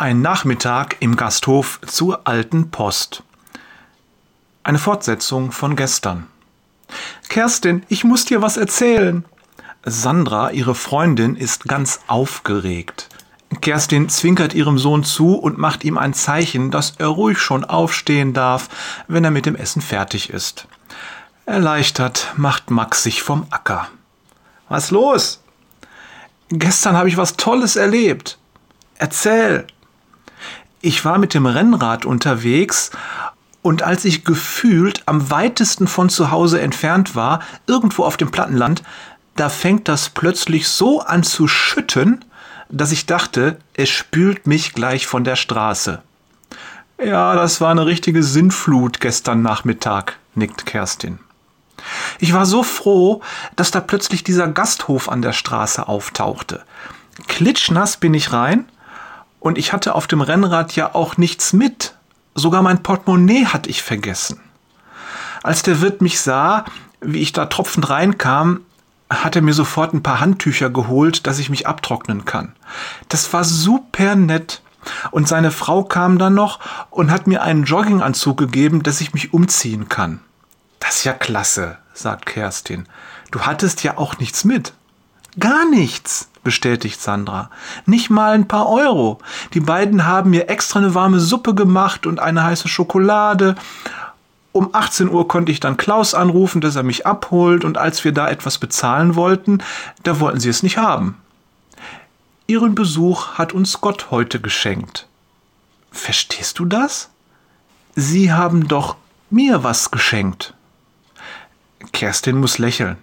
Ein Nachmittag im Gasthof zur alten Post. Eine Fortsetzung von gestern. Kerstin, ich muss dir was erzählen. Sandra, ihre Freundin, ist ganz aufgeregt. Kerstin zwinkert ihrem Sohn zu und macht ihm ein Zeichen, dass er ruhig schon aufstehen darf, wenn er mit dem Essen fertig ist. Erleichtert macht Max sich vom Acker. Was los? Gestern habe ich was Tolles erlebt. Erzähl. Ich war mit dem Rennrad unterwegs und als ich gefühlt am weitesten von zu Hause entfernt war, irgendwo auf dem Plattenland, da fängt das plötzlich so an zu schütten, dass ich dachte, es spült mich gleich von der Straße. Ja, das war eine richtige Sinnflut gestern Nachmittag, nickt Kerstin. Ich war so froh, dass da plötzlich dieser Gasthof an der Straße auftauchte. Klitschnass bin ich rein und ich hatte auf dem Rennrad ja auch nichts mit. Sogar mein Portemonnaie hatte ich vergessen. Als der Wirt mich sah, wie ich da tropfend reinkam, hat er mir sofort ein paar Handtücher geholt, dass ich mich abtrocknen kann. Das war super nett. Und seine Frau kam dann noch und hat mir einen Jogginganzug gegeben, dass ich mich umziehen kann. Das ist ja klasse, sagt Kerstin. Du hattest ja auch nichts mit. Gar nichts bestätigt Sandra. Nicht mal ein paar Euro. Die beiden haben mir extra eine warme Suppe gemacht und eine heiße Schokolade. Um 18 Uhr konnte ich dann Klaus anrufen, dass er mich abholt, und als wir da etwas bezahlen wollten, da wollten sie es nicht haben. Ihren Besuch hat uns Gott heute geschenkt. Verstehst du das? Sie haben doch mir was geschenkt. Kerstin muss lächeln.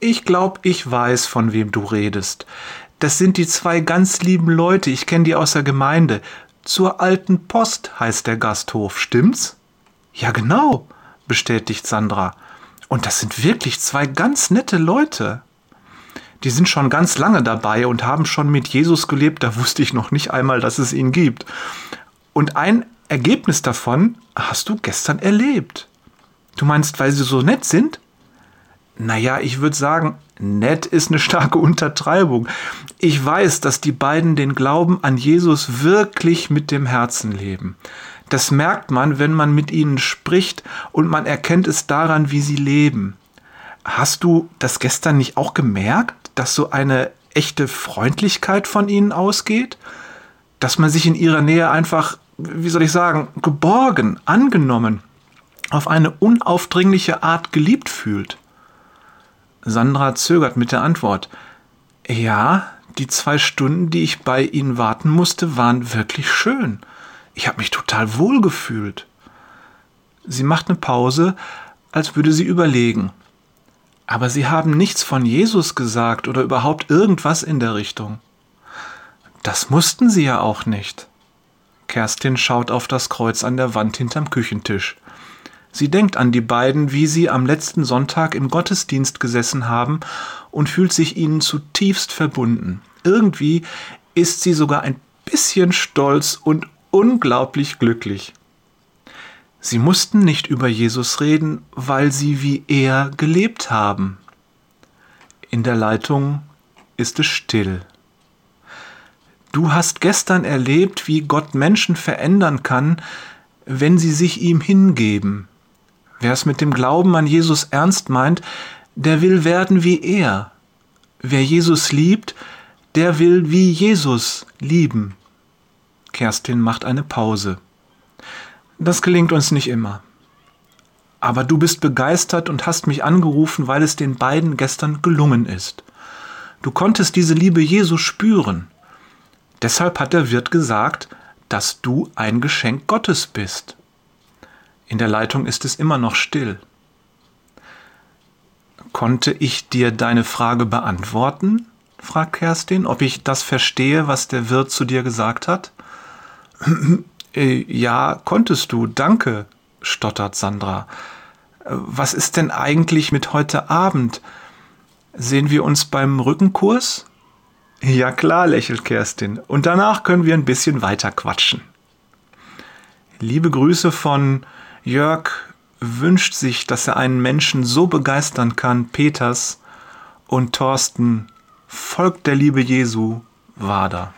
Ich glaube, ich weiß, von wem du redest. Das sind die zwei ganz lieben Leute, ich kenne die aus der Gemeinde. Zur alten Post heißt der Gasthof, stimmt's? Ja, genau, bestätigt Sandra. Und das sind wirklich zwei ganz nette Leute. Die sind schon ganz lange dabei und haben schon mit Jesus gelebt, da wusste ich noch nicht einmal, dass es ihn gibt. Und ein Ergebnis davon hast du gestern erlebt. Du meinst, weil sie so nett sind? Naja, ich würde sagen, nett ist eine starke Untertreibung. Ich weiß, dass die beiden den Glauben an Jesus wirklich mit dem Herzen leben. Das merkt man, wenn man mit ihnen spricht und man erkennt es daran, wie sie leben. Hast du das gestern nicht auch gemerkt, dass so eine echte Freundlichkeit von ihnen ausgeht? Dass man sich in ihrer Nähe einfach, wie soll ich sagen, geborgen, angenommen, auf eine unaufdringliche Art geliebt fühlt? Sandra zögert mit der Antwort. Ja, die zwei Stunden, die ich bei Ihnen warten musste, waren wirklich schön. Ich habe mich total wohl gefühlt. Sie macht eine Pause, als würde sie überlegen. Aber Sie haben nichts von Jesus gesagt oder überhaupt irgendwas in der Richtung. Das mussten Sie ja auch nicht. Kerstin schaut auf das Kreuz an der Wand hinterm Küchentisch. Sie denkt an die beiden, wie sie am letzten Sonntag im Gottesdienst gesessen haben und fühlt sich ihnen zutiefst verbunden. Irgendwie ist sie sogar ein bisschen stolz und unglaublich glücklich. Sie mussten nicht über Jesus reden, weil sie wie er gelebt haben. In der Leitung ist es still. Du hast gestern erlebt, wie Gott Menschen verändern kann, wenn sie sich ihm hingeben. Wer es mit dem Glauben an Jesus ernst meint, der will werden wie er. Wer Jesus liebt, der will wie Jesus lieben. Kerstin macht eine Pause. Das gelingt uns nicht immer. Aber du bist begeistert und hast mich angerufen, weil es den beiden gestern gelungen ist. Du konntest diese Liebe Jesu spüren. Deshalb hat der Wirt gesagt, dass du ein Geschenk Gottes bist. In der Leitung ist es immer noch still. Konnte ich dir deine Frage beantworten? fragt Kerstin, ob ich das verstehe, was der Wirt zu dir gesagt hat. Äh, ja, konntest du, danke, stottert Sandra. Äh, was ist denn eigentlich mit heute Abend? Sehen wir uns beim Rückenkurs? Ja klar, lächelt Kerstin. Und danach können wir ein bisschen weiter quatschen. Liebe Grüße von Jörg wünscht sich, dass er einen Menschen so begeistern kann, Peters und Thorsten, folgt der Liebe Jesu, Wader.